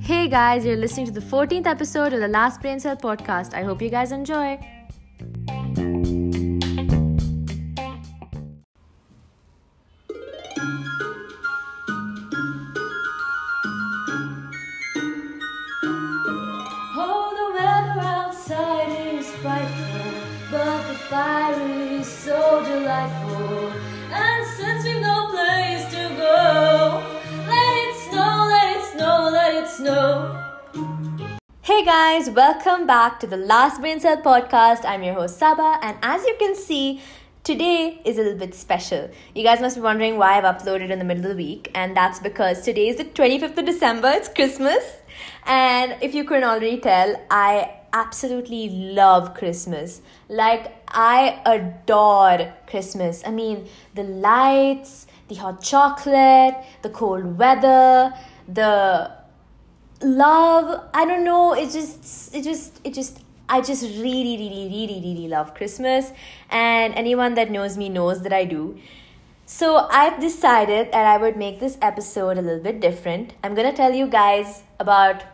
Hey guys, you're listening to the 14th episode of the Last Brain Cell podcast. I hope you guys enjoy. Hey guys, welcome back to the Last Brain Cell podcast. I'm your host Saba, and as you can see, today is a little bit special. You guys must be wondering why I've uploaded in the middle of the week, and that's because today is the 25th of December, it's Christmas. And if you couldn't already tell, I absolutely love Christmas. Like, I adore Christmas. I mean, the lights, the hot chocolate, the cold weather, the love i don't know it just it just it just i just really really really really love christmas and anyone that knows me knows that i do. So i've decided that i would make this episode a little bit different. I'm gonna tell you guys about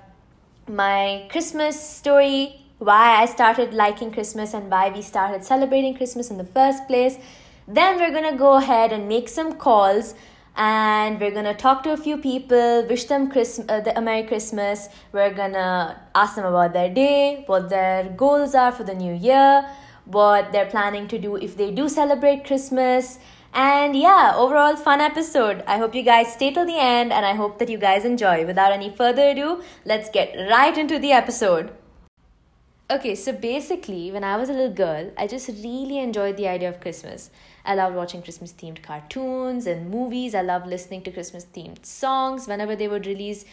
my christmas story why i started liking christmas and why we started celebrating christmas in the first place. Then we're gonna go ahead and make some calls and we're gonna talk to a few people, wish them Christ- uh, the, a Merry Christmas. We're gonna ask them about their day, what their goals are for the new year, what they're planning to do if they do celebrate Christmas. And yeah, overall fun episode. I hope you guys stay till the end and I hope that you guys enjoy. Without any further ado, let's get right into the episode. Okay, so basically, when I was a little girl, I just really enjoyed the idea of Christmas. I loved watching Christmas themed cartoons and movies. I loved listening to Christmas themed songs whenever they would release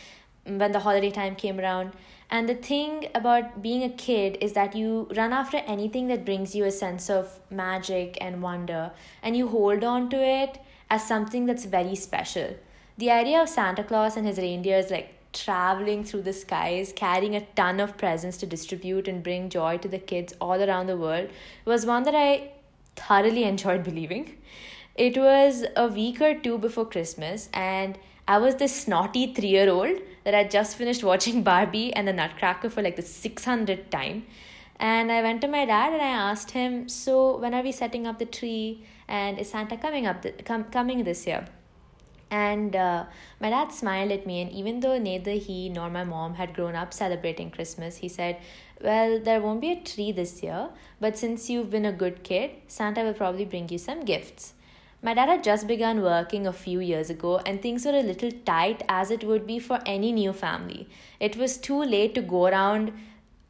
when the holiday time came around. And the thing about being a kid is that you run after anything that brings you a sense of magic and wonder, and you hold on to it as something that's very special. The idea of Santa Claus and his reindeers like traveling through the skies, carrying a ton of presents to distribute and bring joy to the kids all around the world was one that I thoroughly enjoyed believing. It was a week or two before Christmas, and I was this snotty three year old that had just finished watching Barbie and the Nutcracker for like the 600th time. And I went to my dad and I asked him, So, when are we setting up the tree? And is Santa coming up th- com- coming this year? And uh, my dad smiled at me, and even though neither he nor my mom had grown up celebrating Christmas, he said, Well, there won't be a tree this year, but since you've been a good kid, Santa will probably bring you some gifts. My dad had just begun working a few years ago, and things were a little tight as it would be for any new family. It was too late to go around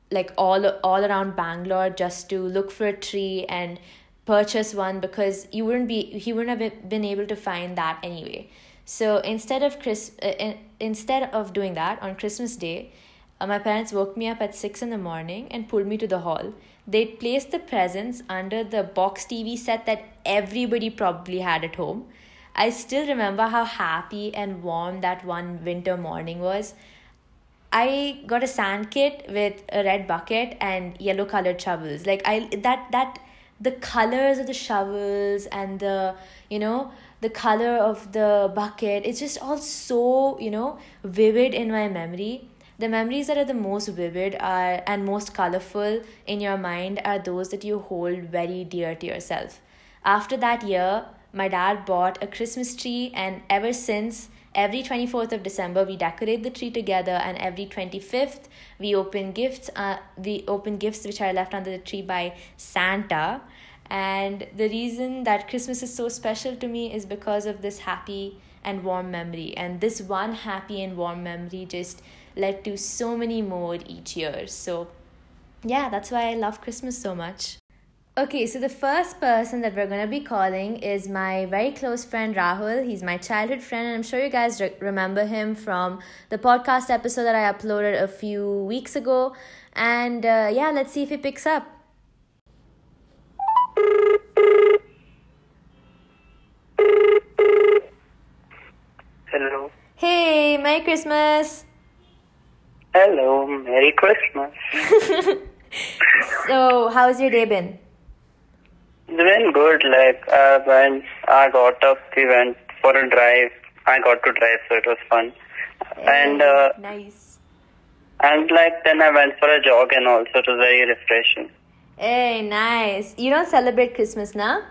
like all all around Bangalore just to look for a tree and purchase one because you wouldn't be he wouldn't have been able to find that anyway. So instead of Chris, uh, in, instead of doing that on Christmas Day, uh, my parents woke me up at six in the morning and pulled me to the hall. They'd placed the presents under the box TV set that everybody probably had at home. I still remember how happy and warm that one winter morning was. I got a sand kit with a red bucket and yellow colored shovels. Like I that that the colors of the shovels and the you know the color of the bucket. It's just all so you know vivid in my memory. The memories that are the most vivid are and most colorful in your mind are those that you hold very dear to yourself. After that year my dad bought a christmas tree and ever since every 24th of december we decorate the tree together and every 25th we open gifts uh, we open gifts which are left under the tree by santa and the reason that Christmas is so special to me is because of this happy and warm memory. And this one happy and warm memory just led to so many more each year. So, yeah, that's why I love Christmas so much. Okay, so the first person that we're going to be calling is my very close friend Rahul. He's my childhood friend, and I'm sure you guys re- remember him from the podcast episode that I uploaded a few weeks ago. And uh, yeah, let's see if he picks up. Hello. Hey, Merry Christmas! Hello. Merry Christmas. So, how's your day been? It's been good. Like, I went, I got up, we went for a drive I got to drive, so it was fun. And uh, nice. and like then I went for a jog, and also it was very refreshing. Hey, nice. You don't celebrate Christmas now?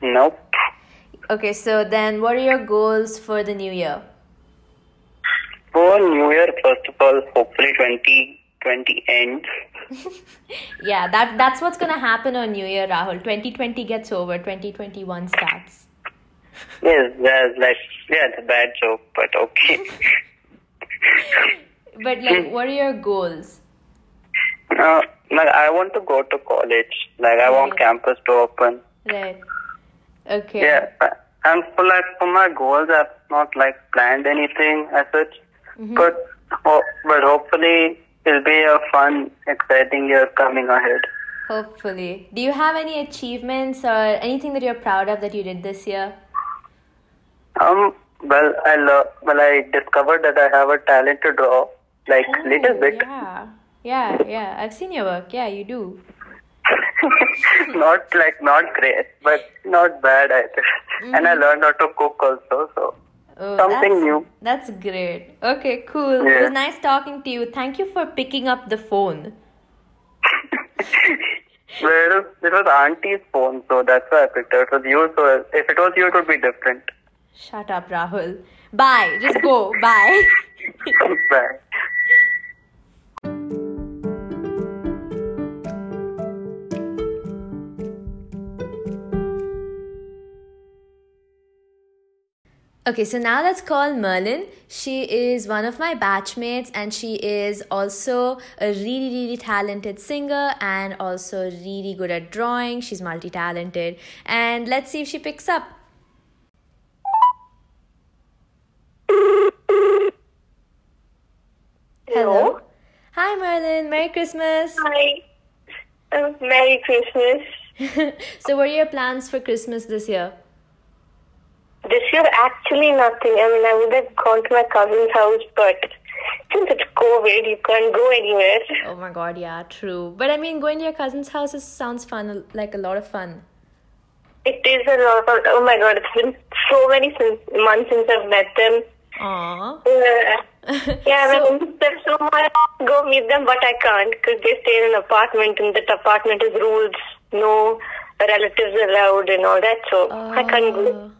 Nope. Okay, so then what are your goals for the new year? For New Year, first of all, hopefully 2020 ends. Yeah, that that's what's gonna happen on New Year, Rahul. 2020 gets over, 2021 starts. Yes, that's like yeah, it's a bad joke, but okay. But like, what are your goals? uh, like I want to go to college. Like I want campus to open. Right. Okay. Yeah, and for like for my goals, I've not like planned anything as such, but ho- but hopefully it'll be a fun, exciting year coming ahead. Hopefully. Do you have any achievements or anything that you're proud of that you did this year? Um, well, I lo- well I discovered that I have a talent to draw, like little Oh, bit, Yeah. Yeah, yeah. I've seen your work. Yeah, you do. not like not great, but not bad either. And I learned how to cook also, so Oh, Something that's, new. That's great. Okay, cool. It was nice talking to you. Thank you for picking up the phone. well, it was, it was auntie's phone, so that's why I picked it. It was you, so if it was you, it would be different. Shut up, Rahul. Bye. Just go. Bye. Bye. Okay, so now let's call Merlin. She is one of my batchmates and she is also a really, really talented singer and also really good at drawing. She's multi talented. And let's see if she picks up. Hello. Hi, Merlin. Merry Christmas. Hi. Uh, Merry Christmas. so, what are your plans for Christmas this year? This year, actually nothing. I mean, I would have gone to my cousin's house, but since it's COVID, you can't go anywhere. Oh my god, yeah, true. But I mean, going to your cousin's house is, sounds fun, like a lot of fun. It is a lot of, fun. oh my god, it's been so many since, months since I've met them. Aww. Uh, yeah, So- I mean, there's so much to go meet them, but I can't because they stay in an apartment and that apartment has rules, no relatives allowed and all that, so I can't go.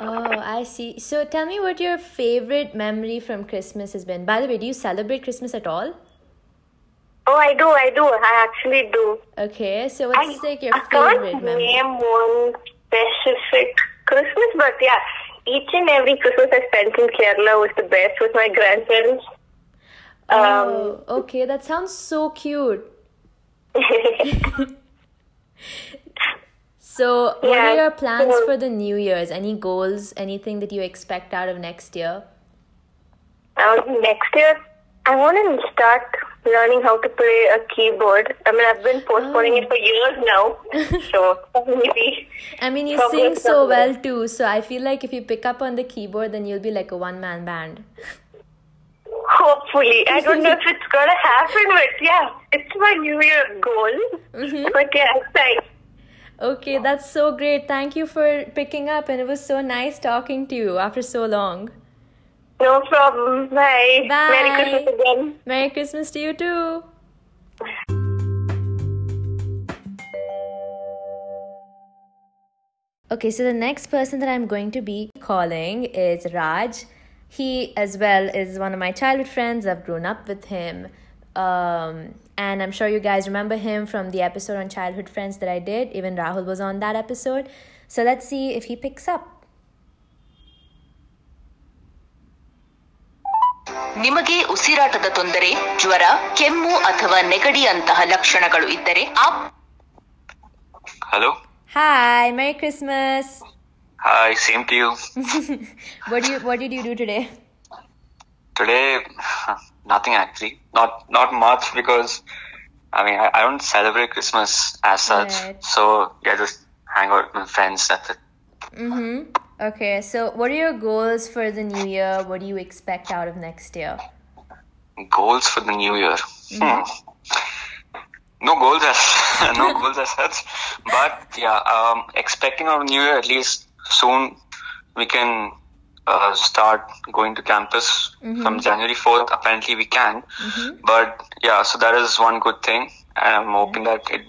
Oh, I see. So tell me what your favorite memory from Christmas has been. By the way, do you celebrate Christmas at all? Oh, I do, I do, I actually do. Okay, so what's like your I can't favorite memory? name one specific Christmas, but yeah, each and every Christmas I spent in Kerala was the best with my grandparents. Oh, um, okay, that sounds so cute. So, what are your plans for the New Year's? Any goals? Anything that you expect out of next year? um, next year, I want to start learning how to play a keyboard. I mean, I've been postponing it for years now, so maybe. I mean, you sing so well too, so I feel like if you pick up on the keyboard, then you'll be like a one man band. Hopefully, I don't know if it's gonna happen, but yeah, it's my New Year goal. But yeah, thanks. Okay, that's so great. Thank you for picking up, and it was so nice talking to you after so long. No problem. Bye. Bye. Merry Christmas again. Merry Christmas to you too. Okay, so the next person that I'm going to be calling is Raj. He, as well, is one of my childhood friends. I've grown up with him. Um, and I'm sure you guys remember him from the episode on childhood friends that I did. Even Rahul was on that episode. So let's see if he picks up. ನಿಮಗೆ ಉಸಿರಾಟದ ತೊಂದರೆ ಜ್ವರ ಕೆಮ್ಮು ಅಥವಾ ನೆಗಡಿಯಂತಹ ಲಕ್ಷಣಗಳು ಇದ್ದರೆ ಆ Hello. Hi, Merry Christmas. Hi, same to you. what do you What did you do today? Today, nothing actually. Not not much because I mean I, I don't celebrate Christmas as such. Right. So yeah, just hang out with my friends. That's it. Mm-hmm. Okay, so what are your goals for the new year? What do you expect out of next year? Goals for the new year. Hmm. No goals as no goals as such, but yeah, um, expecting our new year at least soon we can uh, start going to campus from January 4th. Apparently, we can. But yeah, so that is one good thing. And I'm hoping that it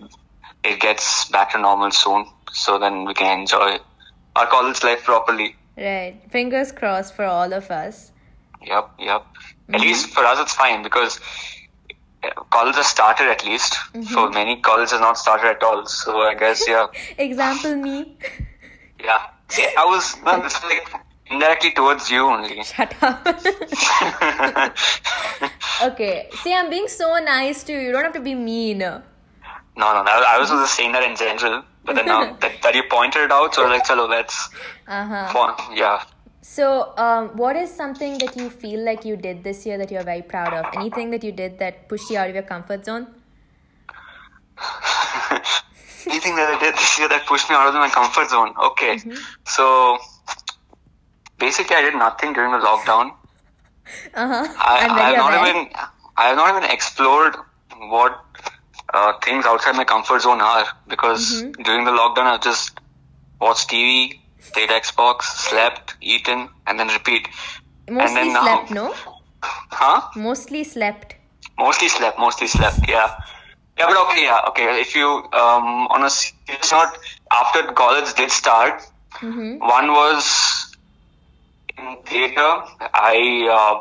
it gets back to normal soon, so then we can enjoy our college life properly. Right. Fingers crossed for all of us. Yep, yep. At least for us, it's fine because uh, college has started at least. For many, college has not started at all. So I guess yeah, Example me. yeah. See, I was no, like indirectly towards you only. Shut up. okay. See, I'm being so nice to you. You don't have to be mean. No, no, no. I was just saying that in general, but then now that, that you pointed it out, so like, chalo, let's. Uh-huh. Fun. Yeah. So, um, what is something that you feel like you did this year that you're very proud of? Anything that you did that pushed you out of your comfort zone? Anything that I did this year that pushed me out of my comfort zone. Okay. So basically, I did nothing during the lockdown. Uh-huh. I, I have not aware. even I have not even explored what uh, things outside my comfort zone are because Mm-hmm. during the lockdown I just watched TV, played Xbox, slept, eaten, and then repeat. Mostly then now- slept, no? Huh? Mostly slept. Mostly slept. Mostly slept. Yeah. Yeah, but okay. Yeah, okay. If you um on a serious note, after college did start, Mm-hmm. one was theater. I uh,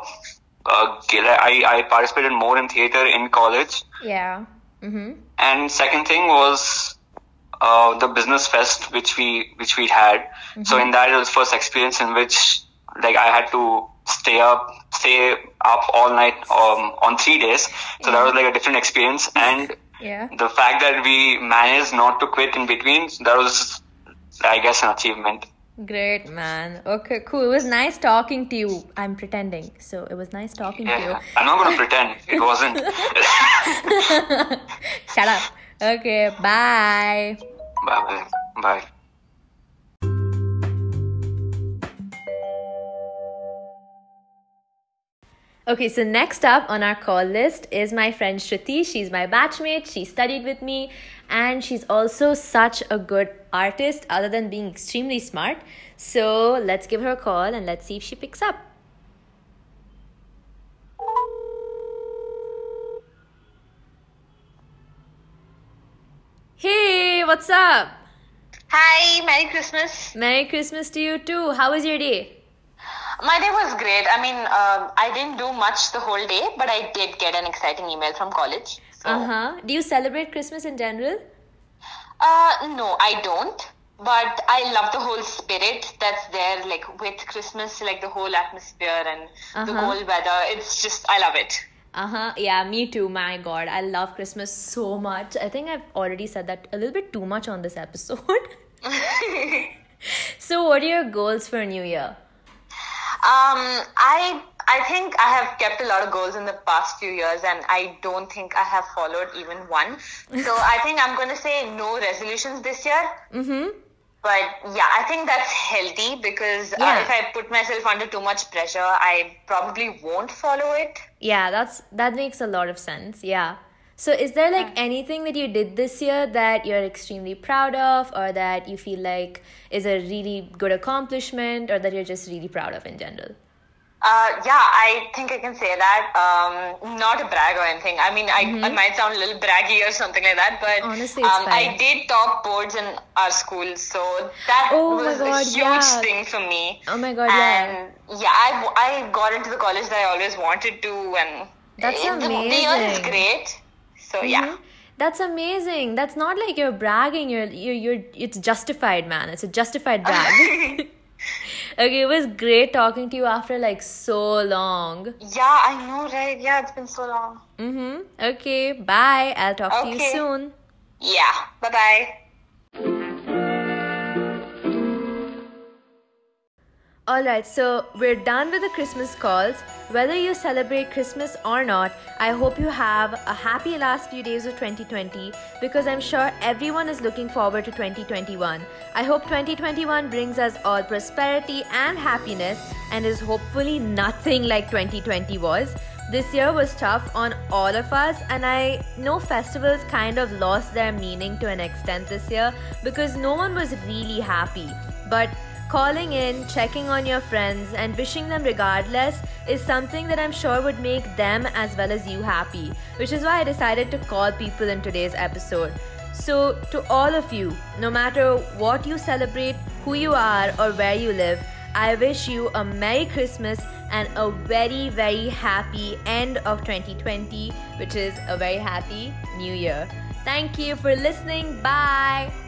uh, I I participated more in theater in college. Yeah. Mm-hmm. and second thing was uh, the business fest which we which we had so in that it was first experience in which like i had to stay up stay up all night um, on three days so that was like a different experience and Yeah. the fact that we managed not to quit in between that was i guess an achievement Great, man. Okay, cool. It was nice talking to you. I'm pretending. So it was nice talking to you. yeah i'm not gonna pretend it wasn't Shut up. Okay, bye. bye bye Okay, so next up on our call list is my friend Shruti. She's my batchmate. She studied with me and she's also such a good artist, other than being extremely smart. So let's give her a call and let's see if she picks up. Hey, what's up? Hi, Merry Christmas. Merry Christmas to you too. How was your day? My day was great. I mean, um, I didn't do much the whole day, but I did get an exciting email from college. So, Uh huh. Do you celebrate Christmas in general? uh, no, I don't. But I love the whole spirit that's there, like with Christmas, like the whole atmosphere and the Uh-huh. cold weather. It's just, I love it. Uh huh. Yeah, me too. My God, I love Christmas so much. I think I've already said that a little bit too much on this episode. so, what are your goals for New Year? Um, I I think I have kept a lot of goals in the past few years, and I don't think I have followed even one. So I think I'm going to say no resolutions this year. Mm-hmm. But yeah, I think that's healthy because Yeah. uh, if I put myself under too much pressure, I probably won't follow it. Yeah, that's that makes a lot of sense. Yeah. So, is there like anything that you did this year that you're extremely proud of, or that you feel like is a really good accomplishment, or that you're just really proud of in general? Uh, yeah, I think I can say that. Um, not a brag or anything. I mean, I, I might sound a little braggy or something like that, but Mm-hmm. Honestly, um, I did top boards in our school, so that Oh was God, a huge yeah. thing for me. Oh my God, yeah. and yeah, I, I got into the college that I always wanted to, and That's it- the, the year is great. So yeah. Mhm. That's amazing. That's not like you're bragging. You're you're, you're it's justified, man. It's a justified brag. okay, it was great talking to you after like so long. Yeah, I know, right? Yeah, it's been so long. Mm-hmm. Okay, bye. I'll talk to you Okay. soon. Yeah, Bye bye Alright, so we're done with the Christmas calls. Whether you celebrate Christmas or not, I hope you have a happy last few days of 2020 because I'm sure everyone is looking forward to 2021. I hope 2021 brings us all prosperity and happiness and is hopefully nothing like 2020 was. This year was tough on all of us, and I know festivals kind of lost their meaning to an extent this year because no one was really happy. But calling in, checking on your friends, and wishing them regardless is something that I'm sure would make them as well as you happy, which is why I decided to call people in today's episode. So, to all of you, no matter what you celebrate, who you are, or where you live, I wish you a Merry Christmas and a very, very happy end of 2020, which is a very happy new year. Thank you for listening. Bye.